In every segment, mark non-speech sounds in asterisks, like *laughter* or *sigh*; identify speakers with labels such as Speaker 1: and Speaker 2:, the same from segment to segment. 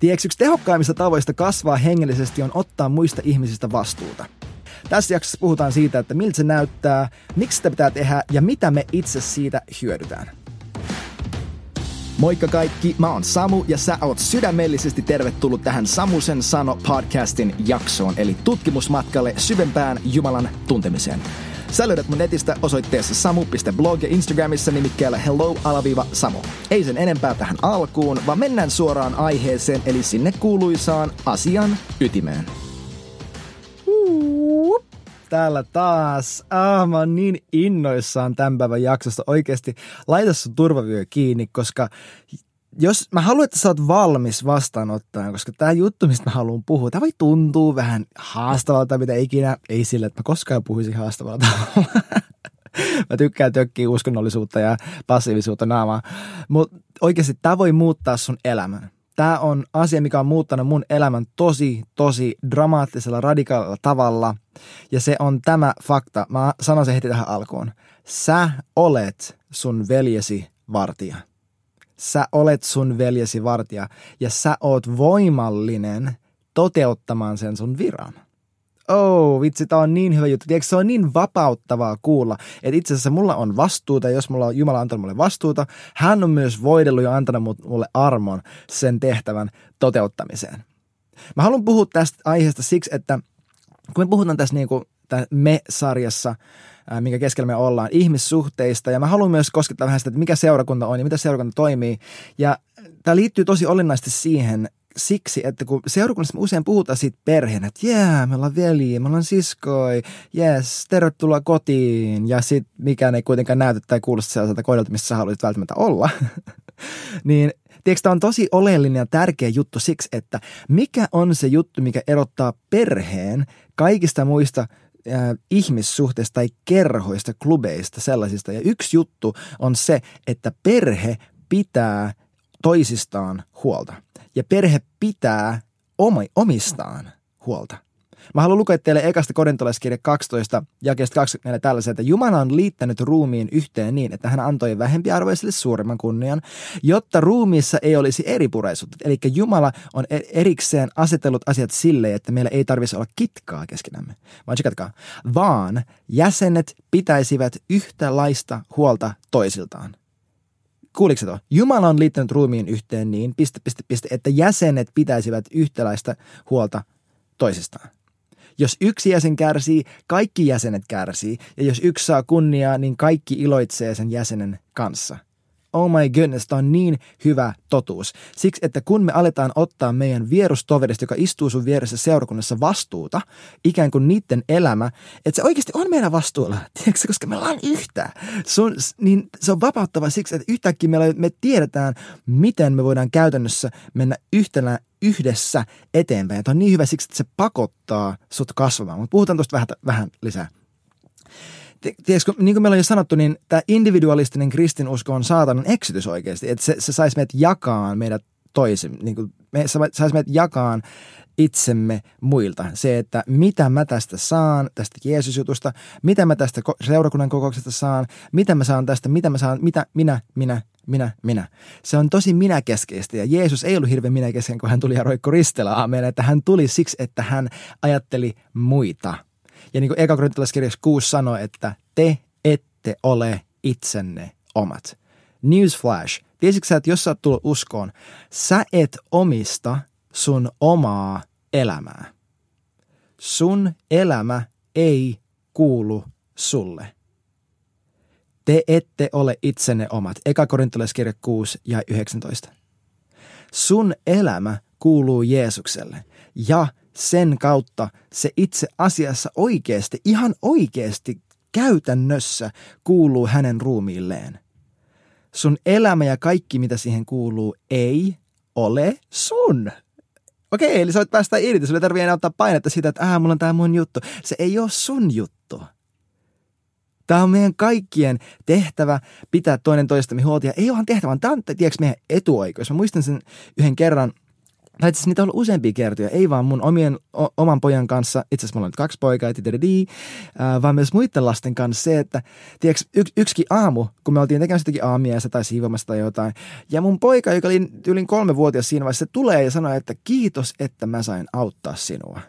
Speaker 1: Tiedätkö, yksi tehokkaimmista tavoista kasvaa hengellisesti on ottaa muista ihmisistä vastuuta. Tässä jaksossa puhutaan siitä, että miltä se näyttää, miksi sitä pitää tehdä ja mitä me itse siitä hyödytään. Moikka kaikki, mä oon Samu ja sä oot sydämellisesti tervetullut tähän Samusen sano podcastin jaksoon, eli tutkimusmatkalle syvempään Jumalan tuntemiseen. Sä löydät mun netistä osoitteessa samu.blog ja Instagramissa nimikkeellä hello-samu. Ei sen enempää tähän alkuun, vaan mennään suoraan aiheeseen, eli sinne kuuluisaan asian ytimeen. Täällä taas. Ah, mä oon niin innoissaan tämän päivän jaksosta. Oikeasti laita sun turvavyö kiinni, koska jos mä haluan, että sä oot valmis vastaanottaa, koska tämä juttu, mistä mä haluan puhua, tämä voi tuntua vähän haastavalta, mitä ikinä. Ei sille, että mä koskaan puhuisin haastavalla *laughs* tavalla. mä tykkään tökkiä uskonnollisuutta ja passiivisuutta naamaa. Mutta oikeasti tämä voi muuttaa sun elämän. Tämä on asia, mikä on muuttanut mun elämän tosi, tosi dramaattisella, radikaalilla tavalla. Ja se on tämä fakta. Mä sanon se heti tähän alkuun. Sä olet sun veljesi vartija sä olet sun veljesi vartija ja sä oot voimallinen toteuttamaan sen sun viran. Oh, vitsi, tää on niin hyvä juttu. Tiedätkö, se on niin vapauttavaa kuulla, että itse asiassa mulla on vastuuta, jos mulla on Jumala antanut mulle vastuuta, hän on myös voidellut ja antanut mulle armon sen tehtävän toteuttamiseen. Mä haluan puhua tästä aiheesta siksi, että kun me puhutaan tässä niin kuin me-sarjassa – minkä keskellä me ollaan, ihmissuhteista. Ja mä haluan myös koskettaa vähän sitä, että mikä seurakunta on ja mitä seurakunta toimii. Ja tämä liittyy tosi olennaisesti siihen, siksi, että kun seurakunnassa me usein puhutaan siitä perheen, että jää, yeah, me ollaan veli, me ollaan siskoi, yes, tervetuloa kotiin. Ja sitten mikään ei kuitenkaan näytä tai kuulosta sellaiselta kohdalta, missä sä haluaisit välttämättä olla. *laughs* niin Tiedätkö, tämä on tosi oleellinen ja tärkeä juttu siksi, että mikä on se juttu, mikä erottaa perheen kaikista muista äh, ihmissuhteista tai kerhoista, klubeista, sellaisista. Ja yksi juttu on se, että perhe pitää toisistaan huolta. Ja perhe pitää omistaan huolta. Mä haluan lukea teille ekasta korintolaiskirja 12 jakeesta 24 tällaisen, että Jumala on liittänyt ruumiin yhteen niin, että hän antoi vähempiarvoisille suuremman kunnian, jotta ruumiissa ei olisi eripureisuutta. Eli Jumala on e- erikseen asetellut asiat sille, että meillä ei tarvitsisi olla kitkaa keskenämme. Vaan tsekatkaa. Vaan jäsenet pitäisivät yhtälaista huolta toisiltaan kuuliko tuo? Jumala on liittänyt ruumiin yhteen niin, piste, piste, piste, että jäsenet pitäisivät yhtäläistä huolta toisistaan. Jos yksi jäsen kärsii, kaikki jäsenet kärsii. Ja jos yksi saa kunniaa, niin kaikki iloitsee sen jäsenen kanssa – oh my goodness, tämä on niin hyvä totuus. Siksi, että kun me aletaan ottaa meidän vierustoverista, joka istuu sun vieressä seurakunnassa vastuuta, ikään kuin niiden elämä, että se oikeasti on meidän vastuulla, *laughs* tiedätkö, koska me ollaan yhtä. Sun, niin se on vapauttava siksi, että yhtäkkiä me, me tiedetään, miten me voidaan käytännössä mennä yhtenä yhdessä eteenpäin. Tämä on niin hyvä siksi, että se pakottaa sut kasvamaan. Mutta puhutaan tuosta vähän, vähän lisää tiedätkö, niin kuin meillä on jo sanottu, niin tämä individualistinen kristinusko on saatanan eksytys oikeasti. Että se, se saisi meidät jakaa meidät toisin, niin kuin me saisi meidät jakaa itsemme muilta. Se, että mitä mä tästä saan, tästä Jeesusjutusta, mitä mä tästä seurakunnan kokouksesta saan, mitä mä saan tästä, mitä mä saan, mitä minä, minä, minä, minä. Se on tosi minäkeskeistä ja Jeesus ei ollut hirveän minäkesken, kun hän tuli ja roikko ristellä aamen, että hän tuli siksi, että hän ajatteli muita – ja niin kuin Eka 6 sanoi, että te ette ole itsenne omat. Newsflash. Tiesitkö sä, että jos sä oot tullut uskoon, sä et omista sun omaa elämää. Sun elämä ei kuulu sulle. Te ette ole itsenne omat. Eka korintolaiskirja 6 ja 19. Sun elämä kuuluu Jeesukselle ja sen kautta se itse asiassa oikeasti, ihan oikeasti käytännössä kuuluu hänen ruumiilleen. Sun elämä ja kaikki, mitä siihen kuuluu, ei ole sun. Okei, eli sä voit päästä irti. Sulla ei tarvitse enää ottaa painetta siitä, että äh, mulla on tää mun juttu. Se ei ole sun juttu. Tämä on meidän kaikkien tehtävä pitää toinen toistamme huolta. Ja ei olehan tehtävä, vaan tämä on tiedätkö, meidän etuoikeus. Mä muistan sen yhden kerran – tai siis niitä on ollut useampia kertoja, ei vaan mun omien, o, oman pojan kanssa, itse asiassa mulla on nyt kaksi poikaa, äh, vaan myös muiden lasten kanssa se, että tiedätkö, yks, yksikin aamu, kun me oltiin tekemässä jotakin aamiaista tai siivomassa tai jotain, ja mun poika, joka oli yli kolme vuotias siinä vaiheessa, se tulee ja sanoo, että kiitos, että mä sain auttaa sinua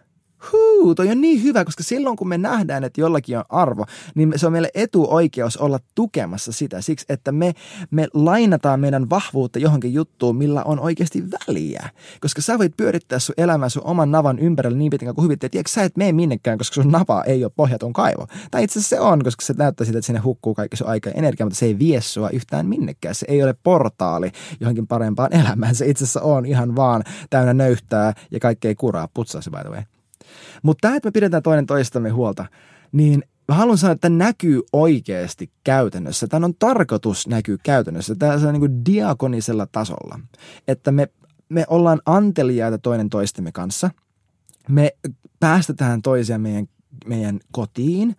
Speaker 1: huu, toi on niin hyvä, koska silloin kun me nähdään, että jollakin on arvo, niin se on meille etuoikeus olla tukemassa sitä siksi, että me, me lainataan meidän vahvuutta johonkin juttuun, millä on oikeasti väliä. Koska sä voit pyörittää sun elämää sun oman navan ympärillä niin pitkään kuin hyvin, että sä et mene minnekään, koska sun napa ei ole pohjaton kaivo. Tai itse asiassa se on, koska se näyttää siltä, että sinne hukkuu kaikki sun aika ja energia, mutta se ei vie sua yhtään minnekään. Se ei ole portaali johonkin parempaan elämään. Se itse asiassa on ihan vaan täynnä nöyhtää ja kaikkea kuraa. Putsaa se by the way. Mutta tämä, että me pidetään toinen toistamme huolta, niin mä haluan sanoa, että tämä näkyy oikeasti käytännössä. Tämä on tarkoitus näkyy käytännössä. Tämä on niin kuin diakonisella tasolla. Että me, me ollaan anteliaita toinen toistemme kanssa. Me päästetään toisia meidän, meidän kotiin.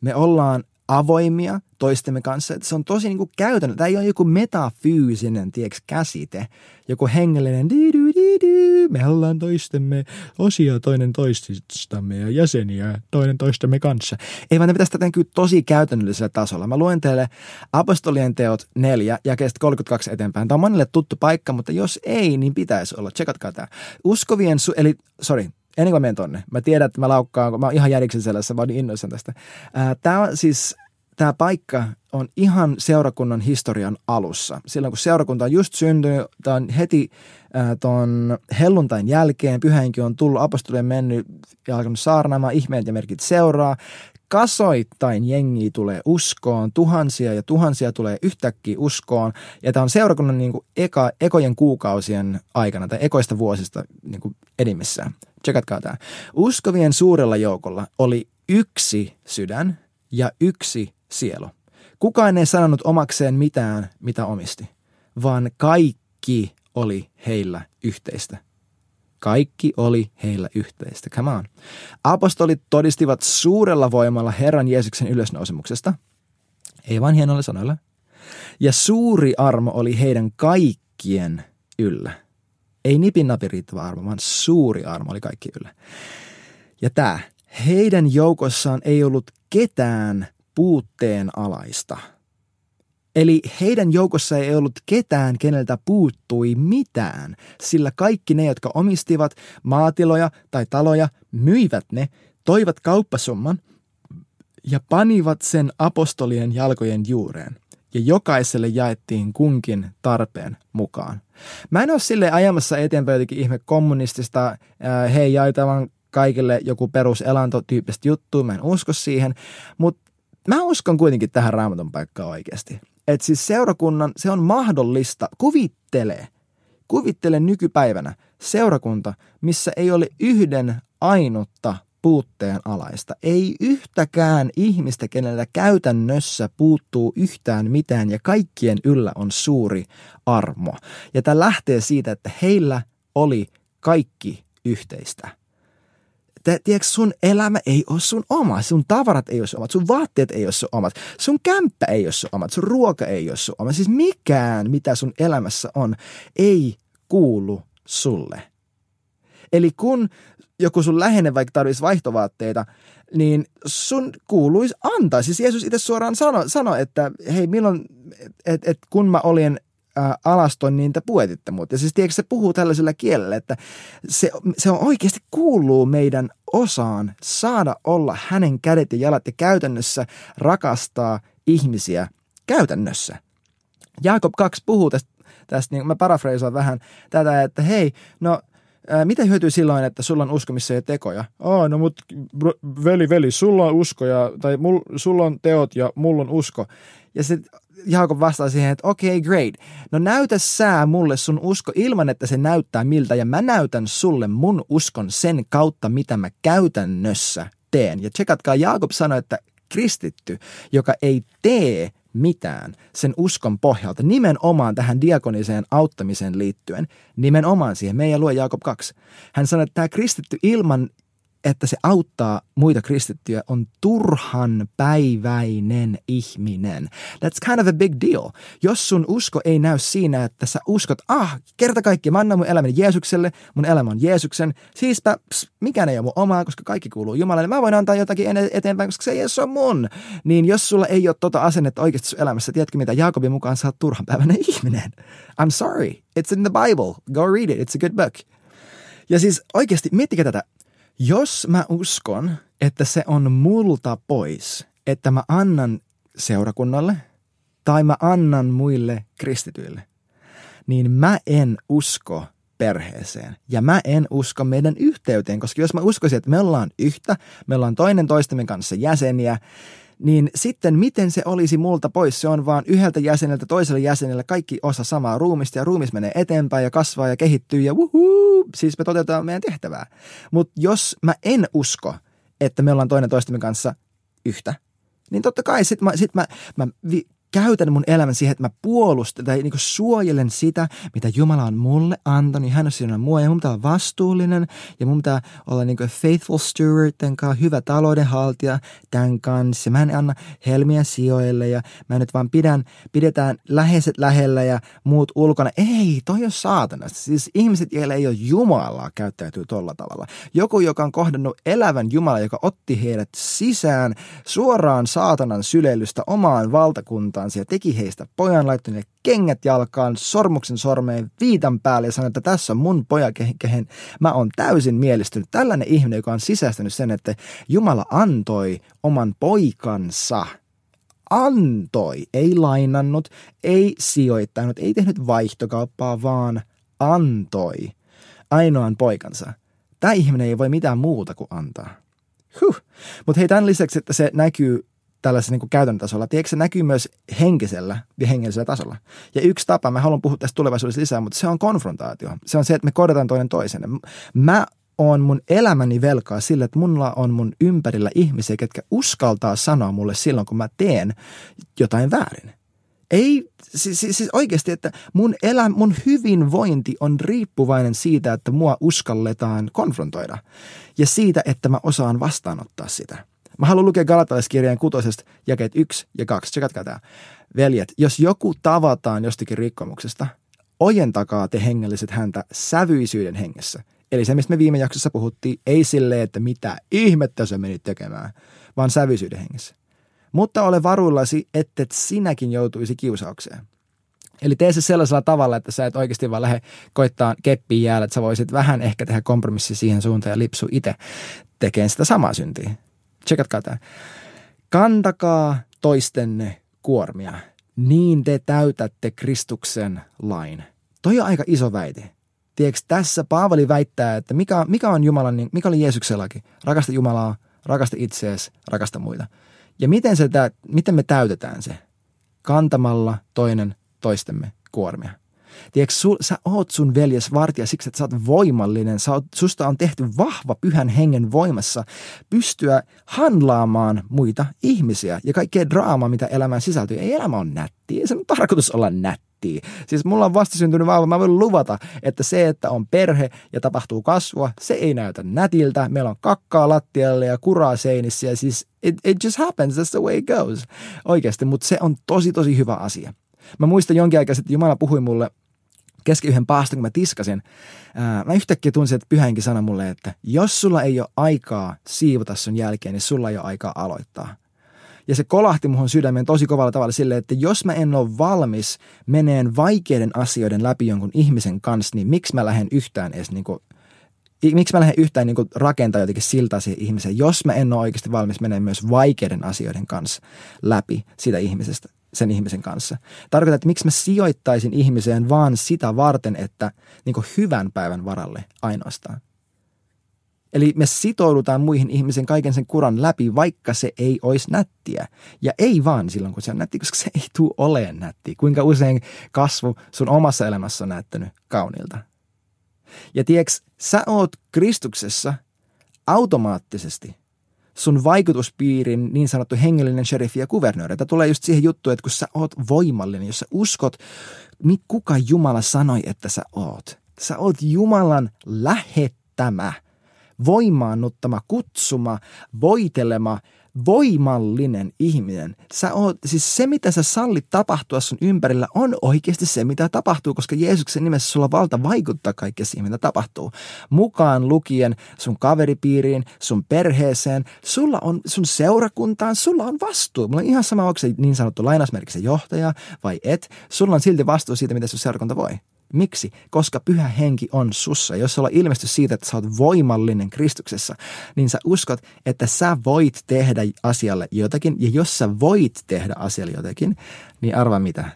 Speaker 1: Me ollaan avoimia toistemme kanssa. Että se on tosi niin kuin käytännön. Tämä ei ole joku metafyysinen tieks, käsite, joku hengellinen me ollaan toistemme osia toinen toististamme ja jäseniä toinen toistemme kanssa. Ei vaan ne pitäisi tätä niin tosi käytännöllisellä tasolla. Mä luen teille apostolien teot 4 ja 32 eteenpäin. Tämä on monelle tuttu paikka, mutta jos ei, niin pitäisi olla. Tsekatkaa tämä. Uskovien, su- eli sorry, ennen kuin mä menen tonne. Mä tiedän, että mä laukkaan, mä oon ihan järjeksen sellaisessa, mä oon niin tästä. Tämä on siis tämä paikka on ihan seurakunnan historian alussa. Silloin kun seurakunta on just syntynyt, tämä on heti äh, tuon helluntain jälkeen, pyhänki on tullut, apostolien mennyt ja alkanut saarnaamaan, ihmeet ja merkit seuraa. Kasoittain jengi tulee uskoon, tuhansia ja tuhansia tulee yhtäkkiä uskoon. Ja tämä on seurakunnan niin kuin eka, ekojen kuukausien aikana tai ekoista vuosista niin kuin edimmissään. Tsekatkaa tämä. Uskovien suurella joukolla oli yksi sydän ja yksi sielu. Kukaan ei sanonut omakseen mitään, mitä omisti, vaan kaikki oli heillä yhteistä. Kaikki oli heillä yhteistä. Come on. Apostolit todistivat suurella voimalla Herran Jeesuksen ylösnousemuksesta. Ei vain hienoilla sanoilla. Ja suuri armo oli heidän kaikkien yllä. Ei nipin napi riittävä armo, vaan suuri armo oli kaikki yllä. Ja tämä, heidän joukossaan ei ollut ketään puutteen alaista. Eli heidän joukossa ei ollut ketään, keneltä puuttui mitään, sillä kaikki ne, jotka omistivat maatiloja tai taloja, myivät ne, toivat kauppasumman ja panivat sen apostolien jalkojen juureen. Ja jokaiselle jaettiin kunkin tarpeen mukaan. Mä en ole sille ajamassa eteenpäin jotenkin ihme kommunistista, äh, hei jaetaan kaikille joku peruselantotyyppistä juttua, mä en usko siihen, mutta mä uskon kuitenkin tähän raamatun paikkaan oikeasti. Että siis seurakunnan, se on mahdollista, kuvittele, kuvittele nykypäivänä seurakunta, missä ei ole yhden ainutta puutteen alaista. Ei yhtäkään ihmistä, kenellä käytännössä puuttuu yhtään mitään ja kaikkien yllä on suuri armo. Ja tämä lähtee siitä, että heillä oli kaikki yhteistä tiedätkö, sun elämä ei ole sun oma, sun tavarat ei ole sun omat, sun vaatteet ei ole sun omat, sun kämppä ei ole sun omat, sun ruoka ei ole sun oma. Siis mikään, mitä sun elämässä on, ei kuulu sulle. Eli kun joku sun läheinen vaikka tarvitsisi vaihtovaatteita, niin sun kuuluisi antaa. Siis Jeesus itse suoraan sanoi, sano, että hei milloin, että et kun mä olin ää, alaston, niin te puetitte mut. Ja siis tiedätkö, se puhuu tällaisella kielellä, että se, se on oikeasti kuuluu meidän osaan saada olla hänen kädet ja jalat ja käytännössä rakastaa ihmisiä käytännössä. Jaakob 2 puhuu tästä, tästä niin mä parafreisaan vähän tätä, että hei, no mitä hyötyy silloin, että sulla on usko, missä ei tekoja? Aa, no mut veli, veli, sulla on uskoja, tai mul, sulla on teot ja mulla on usko. Ja se Jaakob vastaa siihen, että okei, okay, great. No näytä sä mulle sun usko ilman, että se näyttää miltä, ja mä näytän sulle mun uskon sen kautta, mitä mä käytännössä teen. Ja tsekatkaa, Jaakob sanoi, että kristitty, joka ei tee mitään sen uskon pohjalta, nimenomaan tähän diakoniseen auttamiseen liittyen, nimenomaan siihen. Meidän lue Jaakob 2. Hän sanoi, että tämä kristitty ilman että se auttaa muita kristittyjä, on turhan päiväinen ihminen. That's kind of a big deal. Jos sun usko ei näy siinä, että sä uskot, ah, kerta kaikki, mä annan mun elämäni Jeesukselle, mun elämä on Jeesuksen, siispä ps, mikään ei ole mun omaa, koska kaikki kuuluu Jumalalle. Mä voin antaa jotakin eteenpäin, koska se Jeesus on mun. Niin jos sulla ei ole tota asennetta oikeasti sun elämässä, tiedätkö mitä, Jaakobin mukaan sä oot turhan päiväinen *laughs* ihminen. I'm sorry. It's in the Bible. Go read it. It's a good book. Ja siis oikeasti, miettikää tätä. Jos mä uskon, että se on multa pois, että mä annan seurakunnalle tai mä annan muille kristityille, niin mä en usko perheeseen. Ja mä en usko meidän yhteyteen, koska jos mä uskoisin, että me ollaan yhtä, me ollaan toinen toistemme kanssa jäseniä, niin sitten miten se olisi multa pois? Se on vaan yhdeltä jäseneltä toiselle jäsenelle kaikki osa samaa ruumista ja ruumis menee eteenpäin ja kasvaa ja kehittyy ja wuhuu, siis me toteutetaan meidän tehtävää. Mutta jos mä en usko, että me ollaan toinen toistemme kanssa yhtä, niin totta kai sit mä, sit mä, mä vi, käytän mun elämän siihen, että mä puolustan tai niin suojelen sitä, mitä Jumala on mulle antanut. Hän on siinä mua ja mun pitää olla vastuullinen ja mun pitää olla niin faithful steward, kanssa, hyvä taloudenhaltija tämän kanssa. Mä en anna helmiä sijoille ja mä nyt vaan pidän, pidetään läheiset lähellä ja muut ulkona. Ei, toi on saatanasta. Siis ihmiset, joilla ei ole Jumalaa, käyttäytyy tolla tavalla. Joku, joka on kohdannut elävän Jumala, joka otti heidät sisään suoraan saatanan syleilystä omaan valtakuntaan jalkaansa ja teki heistä pojan, laittoi kengät jalkaan, sormuksen sormeen, viitan päälle ja sanoi, että tässä on mun poja, kehen mä oon täysin mielistynyt. Tällainen ihminen, joka on sisäistänyt sen, että Jumala antoi oman poikansa antoi, ei lainannut, ei sijoittanut, ei tehnyt vaihtokauppaa, vaan antoi ainoan poikansa. Tämä ihminen ei voi mitään muuta kuin antaa. Huh. Mutta hei, tämän lisäksi, että se näkyy tällaisella niin käytännön tasolla. Tiedätkö, se näkyy myös henkisellä ja hengellisellä tasolla. Ja yksi tapa, mä haluan puhua tästä tulevaisuudessa lisää, mutta se on konfrontaatio. Se on se, että me korjataan toinen toisen. Mä on mun elämäni velkaa sille, että mulla on mun ympärillä ihmisiä, ketkä uskaltaa sanoa mulle silloin, kun mä teen jotain väärin. Ei, siis, siis oikeasti, että mun, elä, mun hyvinvointi on riippuvainen siitä, että mua uskalletaan konfrontoida. Ja siitä, että mä osaan vastaanottaa sitä. Mä haluan lukea Galatalaiskirjeen kutosesta jakeet 1 ja 2. Tsekatkaa tämä. Veljet, jos joku tavataan jostakin rikkomuksesta, ojentakaa te hengelliset häntä sävyisyyden hengessä. Eli se, mistä me viime jaksossa puhuttiin, ei sille, että mitä ihmettä sä menit tekemään, vaan sävyisyyden hengessä. Mutta ole varuillasi, että sinäkin joutuisi kiusaukseen. Eli tee se sellaisella tavalla, että sä et oikeasti vaan lähde koittaa keppiin jäällä, että sä voisit vähän ehkä tehdä kompromissi siihen suuntaan ja lipsu itse tekemään sitä samaa syntiä. Tsekatkaa tämä. Kantakaa toistenne kuormia, niin te täytätte Kristuksen lain. Toi on aika iso väite. Tiedätkö, tässä Paavali väittää, että mikä, mikä on Jumalan, mikä oli Jeesuksen laki? Rakasta Jumalaa, rakasta itseäsi, rakasta muita. Ja miten, se, miten me täytetään se? Kantamalla toinen toistemme kuormia. Tiedätkö, sul, sä oot sun veljes vartija siksi, että sä oot voimallinen. Sä oot, susta on tehty vahva pyhän hengen voimassa pystyä handlaamaan muita ihmisiä ja kaikkea draamaa, mitä elämään sisältyy. Ei elämä on nätti, ei se on tarkoitus olla nätti. Siis mulla on vastasyntynyt vauva, mä voin luvata, että se, että on perhe ja tapahtuu kasvua, se ei näytä nätiltä. Meillä on kakkaa lattialle ja kuraa seinissä ja siis it, it just happens, that's the way it goes. Oikeasti, mutta se on tosi tosi hyvä asia. Mä muistan jonkin aikaa että Jumala puhui mulle kesken yhden paaston, kun mä tiskasin, ää, mä yhtäkkiä tunsin, että pyhänkin sanoi mulle, että jos sulla ei ole aikaa siivota sun jälkeen, niin sulla ei ole aikaa aloittaa. Ja se kolahti muhun sydämeen tosi kovalla tavalla silleen, että jos mä en ole valmis meneen vaikeiden asioiden läpi jonkun ihmisen kanssa, niin miksi mä lähden yhtään edes niin kuin, miksi mä lähden yhtään niin rakentaa jotenkin siltaa siihen ihmiseen, jos mä en ole oikeasti valmis menemään myös vaikeiden asioiden kanssa läpi sitä ihmisestä sen ihmisen kanssa. Tarkoittaa, että miksi mä sijoittaisin ihmiseen vaan sitä varten, että niin hyvän päivän varalle ainoastaan. Eli me sitoudutaan muihin ihmisen kaiken sen kuran läpi, vaikka se ei olisi nättiä. Ja ei vaan silloin, kun se on nätti, koska se ei tule olemaan nätti. Kuinka usein kasvu sun omassa elämässä on näyttänyt kaunilta. Ja tiedätkö, sä oot Kristuksessa automaattisesti sun vaikutuspiirin niin sanottu hengellinen sheriffi ja kuvernööri. Tämä tulee just siihen juttuun, että kun sä oot voimallinen, jos sä uskot, kuka Jumala sanoi, että sä oot. Sä oot Jumalan lähettämä voimaannuttama, kutsuma, voitelema, voimallinen ihminen. Sä oot, siis se, mitä sä sallit tapahtua sun ympärillä, on oikeasti se, mitä tapahtuu, koska Jeesuksen nimessä sulla on valta vaikuttaa kaikkea siihen, mitä tapahtuu. Mukaan lukien sun kaveripiiriin, sun perheeseen, sulla on sun seurakuntaan, sulla on vastuu. Mulla on ihan sama, onko se niin sanottu lainausmerkissä johtaja vai et. Sulla on silti vastuu siitä, mitä sun seurakunta voi. Miksi? Koska pyhä henki on sussa. Jos sulla on ilmestys siitä, että sä oot voimallinen Kristuksessa, niin sä uskot, että sä voit tehdä asialle jotakin. Ja jos sä voit tehdä asialle jotakin, niin arva mitä?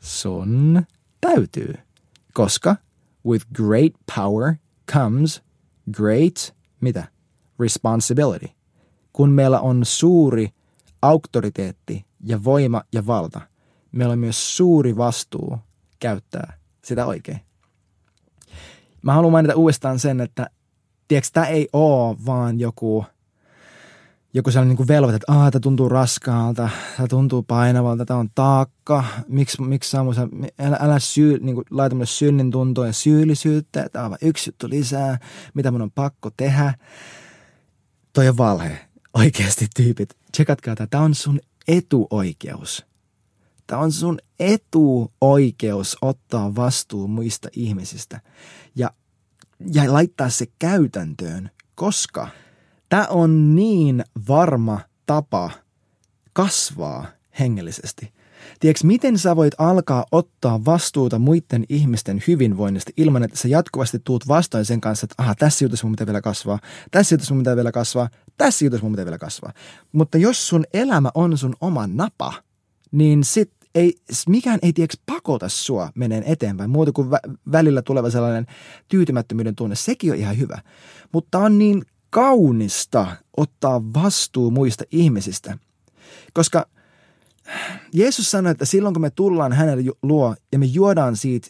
Speaker 1: Sun täytyy. Koska with great power comes great, mitä? Responsibility. Kun meillä on suuri auktoriteetti ja voima ja valta, meillä on myös suuri vastuu käyttää sitä oikein. Mä haluan mainita uudestaan sen, että tiedätkö, tämä ei ole vaan joku, joku sellainen niin velvoite, että tämä tuntuu raskaalta, tämä tuntuu painavalta, tämä on taakka, miksi, miksi Samu, sä, älä, älä syy, niin kuin, laita mulle synnin tuntoa ja syyllisyyttä, tämä on vain yksi juttu lisää, mitä mun on pakko tehdä. Toi on valhe. Oikeasti tyypit, tsekatkaa tämä, tämä on sun etuoikeus että on sun etuoikeus ottaa vastuu muista ihmisistä ja, ja laittaa se käytäntöön, koska tämä on niin varma tapa kasvaa hengellisesti. Tiedätkö, miten sä voit alkaa ottaa vastuuta muiden ihmisten hyvinvoinnista ilman, että sä jatkuvasti tuut vastoin sen kanssa, että aha, tässä jutussa mun pitää vielä kasvaa, tässä jutussa mun pitää vielä kasvaa, tässä jutussa mun pitää vielä kasvaa. Mutta jos sun elämä on sun oma napa, niin sit ei, mikään ei tiedäks pakota sua meneen eteenpäin, muuta kuin vä- välillä tuleva sellainen tyytymättömyyden tunne. Sekin on ihan hyvä. Mutta on niin kaunista ottaa vastuu muista ihmisistä. Koska Jeesus sanoi, että silloin kun me tullaan hänelle luo ja me juodaan siitä,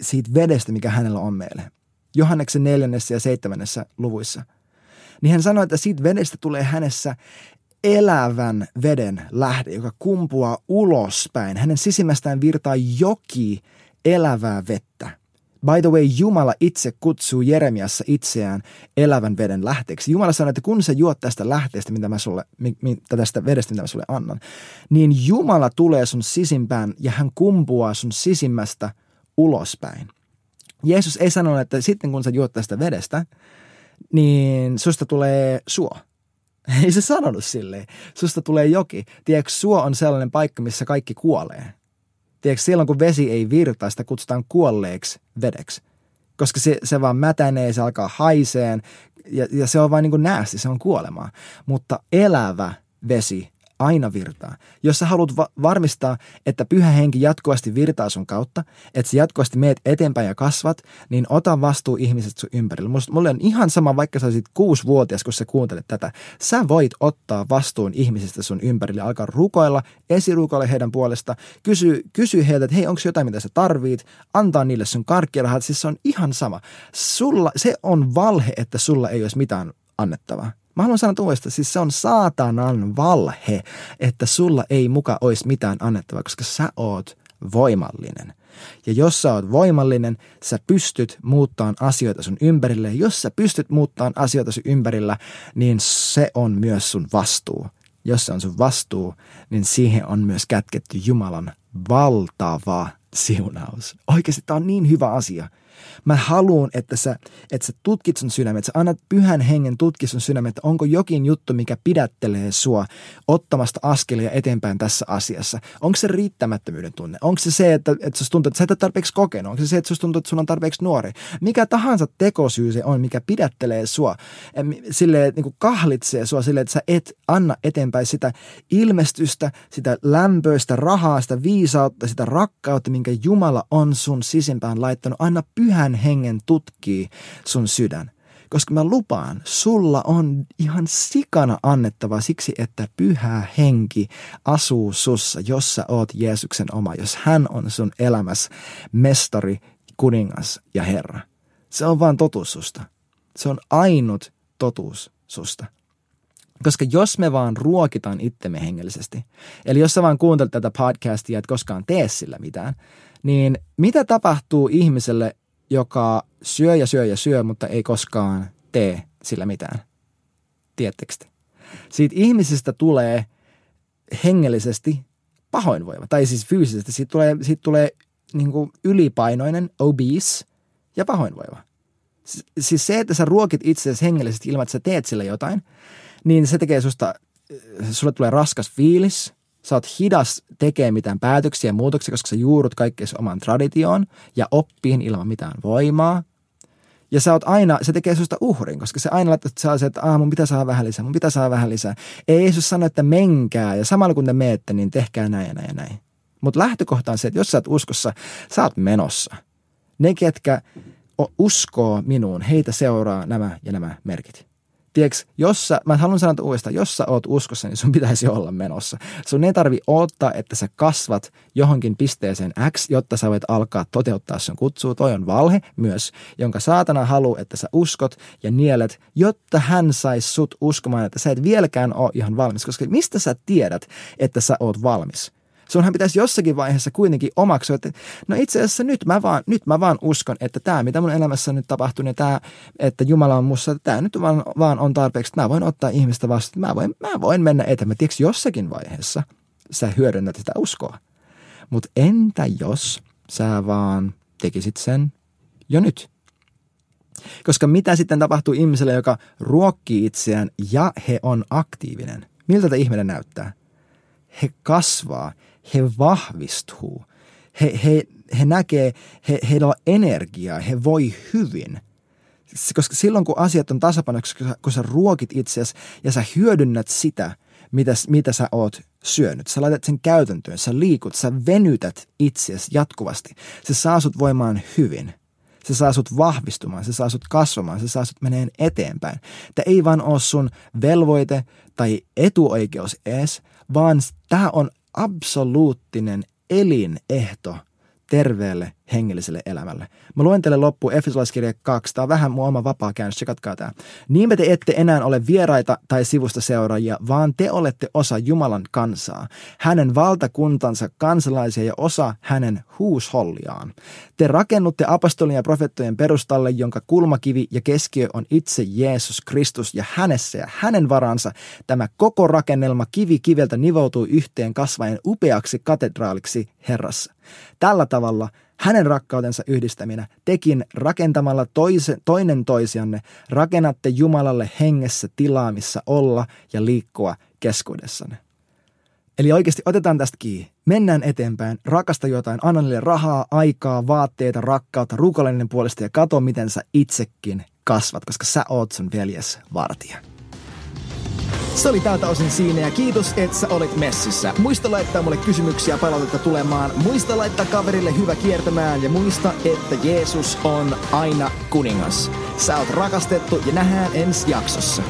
Speaker 1: siitä vedestä, mikä hänellä on meille, Johanneksen neljännessä ja seitsemännessä luvuissa, niin hän sanoi, että siitä vedestä tulee hänessä elävän veden lähde, joka kumpuaa ulospäin. Hänen sisimmästään virtaa joki elävää vettä. By the way, Jumala itse kutsuu Jeremiassa itseään elävän veden lähteeksi. Jumala sanoi, että kun sä juot tästä lähteestä, mitä mä sulle, tästä vedestä, mitä mä sulle annan, niin Jumala tulee sun sisimpään ja hän kumpuaa sun sisimmästä ulospäin. Jeesus ei sanonut, että sitten kun sä juot tästä vedestä, niin susta tulee suo Ei se sanonut silleen. Susta tulee joki. Tiedätkö, suo on sellainen paikka, missä kaikki kuolee. Tiedätkö, silloin kun vesi ei virtaa, sitä kutsutaan kuolleeksi vedeksi. Koska se, se vaan mätänee, se alkaa haiseen ja, ja se on vain niin kuin näästi, se on kuolemaa. Mutta elävä vesi aina virtaa. Jos sä haluat va- varmistaa, että pyhä henki jatkuvasti virtaa sun kautta, että sä jatkuvasti meet eteenpäin ja kasvat, niin ota vastuu ihmiset sun ympärillä. Mulle on ihan sama, vaikka sä olisit kuusi-vuotias, kun sä kuuntelet tätä. Sä voit ottaa vastuun ihmisistä sun ympärillä, alkaa rukoilla, esirukoilla heidän puolesta, kysy, kysy heiltä, että hei, onko jotain, mitä sä tarvit, antaa niille sun karkkirahat, siis se on ihan sama. Sulla, se on valhe, että sulla ei olisi mitään annettavaa. Mä haluan sanoa uudestaan, siis se on saatanan valhe, että sulla ei muka olisi mitään annettavaa, koska sä oot voimallinen. Ja jos sä oot voimallinen, sä pystyt muuttamaan asioita sun ympärille. Ja jos sä pystyt muuttamaan asioita sun ympärillä, niin se on myös sun vastuu. Jos se on sun vastuu, niin siihen on myös kätketty Jumalan valtava siunaus. Oikeasti tämä on niin hyvä asia – Mä haluan, että sä, että sä tutkit sun sydämet, että sä annat pyhän hengen tutki sun sydämet, että onko jokin juttu, mikä pidättelee sua ottamasta askelia eteenpäin tässä asiassa. Onko se riittämättömyyden tunne? Onko se se, että, että susta tuntuu, että sä et ole tarpeeksi kokenut? Onko se se, että susta tuntuu, että sun on tarpeeksi nuori? Mikä tahansa tekosyy se on, mikä pidättelee sua, silleen, niin kuin kahlitsee sua silleen, että sä et anna eteenpäin sitä ilmestystä, sitä lämpöistä, rahaa, sitä viisautta, sitä rakkautta, minkä Jumala on sun sisimpään laittanut. Anna pyhän hengen tutkii sun sydän. Koska mä lupaan, sulla on ihan sikana annettava siksi, että pyhä henki asuu sussa, jos sä oot Jeesuksen oma, jos hän on sun elämässä mestari, kuningas ja herra. Se on vaan totuus susta. Se on ainut totuus susta. Koska jos me vaan ruokitaan itsemme hengellisesti, eli jos sä vaan kuuntelet tätä podcastia, et koskaan tee sillä mitään, niin mitä tapahtuu ihmiselle, joka syö ja syö ja syö, mutta ei koskaan tee sillä mitään. Tiedättekö te? Siitä ihmisestä tulee hengellisesti pahoinvoiva, tai siis fyysisesti. Siitä tulee, siitä tulee niin kuin ylipainoinen, obese ja pahoinvoiva. Siis se, että sä ruokit itseäsi hengellisesti ilman, että sä teet sille jotain, niin se tekee susta, sulle tulee raskas fiilis, sä oot hidas tekee mitään päätöksiä ja muutoksia, koska sä juurut kaikkeen oman traditioon ja oppiin ilman mitään voimaa. Ja sä oot aina, se tekee susta uhrin, koska se aina laittaa sellaisen, että ah, mun pitää saada vähän lisää, mun pitää saada vähän lisää. Ei Jeesus sano, että menkää ja samalla kun te meette, niin tehkää näin ja näin ja näin. Mutta lähtökohta on se, että jos sä oot uskossa, sä oot menossa. Ne, ketkä uskoo minuun, heitä seuraa nämä ja nämä merkit. Tiedätkö, jos sä, mä haluan sanoa uudestaan, jos sä oot uskossa, niin sun pitäisi olla menossa. Sun ei tarvi odottaa, että sä kasvat johonkin pisteeseen X, jotta sä voit alkaa toteuttaa sun kutsua. Toi on valhe myös, jonka saatana haluaa, että sä uskot ja nielet, jotta hän saisi sut uskomaan, että sä et vieläkään ole ihan valmis. Koska mistä sä tiedät, että sä oot valmis? Sunhan pitäisi jossakin vaiheessa kuitenkin omaksua, että no itse asiassa nyt mä vaan, nyt mä vaan uskon, että tämä, mitä mun elämässä nyt tapahtuu, niin tämä, että Jumala on mussa, tämä nyt vaan, vaan on tarpeeksi, että mä voin ottaa ihmistä vastaan, mä voin, mä voin mennä eteenpäin. Tiedätkö, jossakin vaiheessa sä hyödynnät sitä uskoa. Mutta entä jos sä vaan tekisit sen jo nyt? Koska mitä sitten tapahtuu ihmiselle, joka ruokkii itseään ja he on aktiivinen? Miltä tämä ihminen näyttää? He kasvaa, he vahvistuu. He, he, he näkee, he, heillä on energiaa, he voi hyvin. Koska silloin kun asiat on tasapainossa, kun sä ruokit itseäsi ja sä hyödynnät sitä, mitä, mitä sä oot syönyt. Sä laitat sen käytäntöön, sä liikut, sä venytät itseäsi jatkuvasti. Se saa sut voimaan hyvin. Se saa sut vahvistumaan, se saa sut kasvamaan, se saa sut meneen eteenpäin. Tämä ei vaan ole sun velvoite tai etuoikeus ees, vaan tämä on absoluuttinen elinehto terveelle hengelliselle elämälle. Mä luen teille loppu Efesolaiskirja 2. Tämä on vähän mun oma vapaa käännös, tsekatkaa tämä. Niin me te ette enää ole vieraita tai sivusta seuraajia, vaan te olette osa Jumalan kansaa, hänen valtakuntansa kansalaisia ja osa hänen huusholliaan. Te rakennutte apostolien ja profettojen perustalle, jonka kulmakivi ja keskiö on itse Jeesus Kristus ja hänessä ja hänen varansa tämä koko rakennelma kivi kiveltä nivoutuu yhteen kasvaen upeaksi katedraaliksi Herrassa. Tällä tavalla hänen rakkautensa yhdistäminä, tekin rakentamalla toise, toinen toisianne, rakennatte Jumalalle hengessä tilaa, missä olla ja liikkua keskuudessanne. Eli oikeasti otetaan tästä kiinni. Mennään eteenpäin, rakasta jotain, anna niille rahaa, aikaa, vaatteita, rakkautta, rukollinen puolesta ja kato, miten sä itsekin kasvat, koska sä oot sun veljes vartija. Se oli tältä osin siinä ja kiitos, että sä olit messissä. Muista laittaa mulle kysymyksiä palautetta tulemaan. Muista laittaa kaverille hyvä kiertämään ja muista, että Jeesus on aina kuningas. Sä oot rakastettu ja nähdään ensi jaksossa.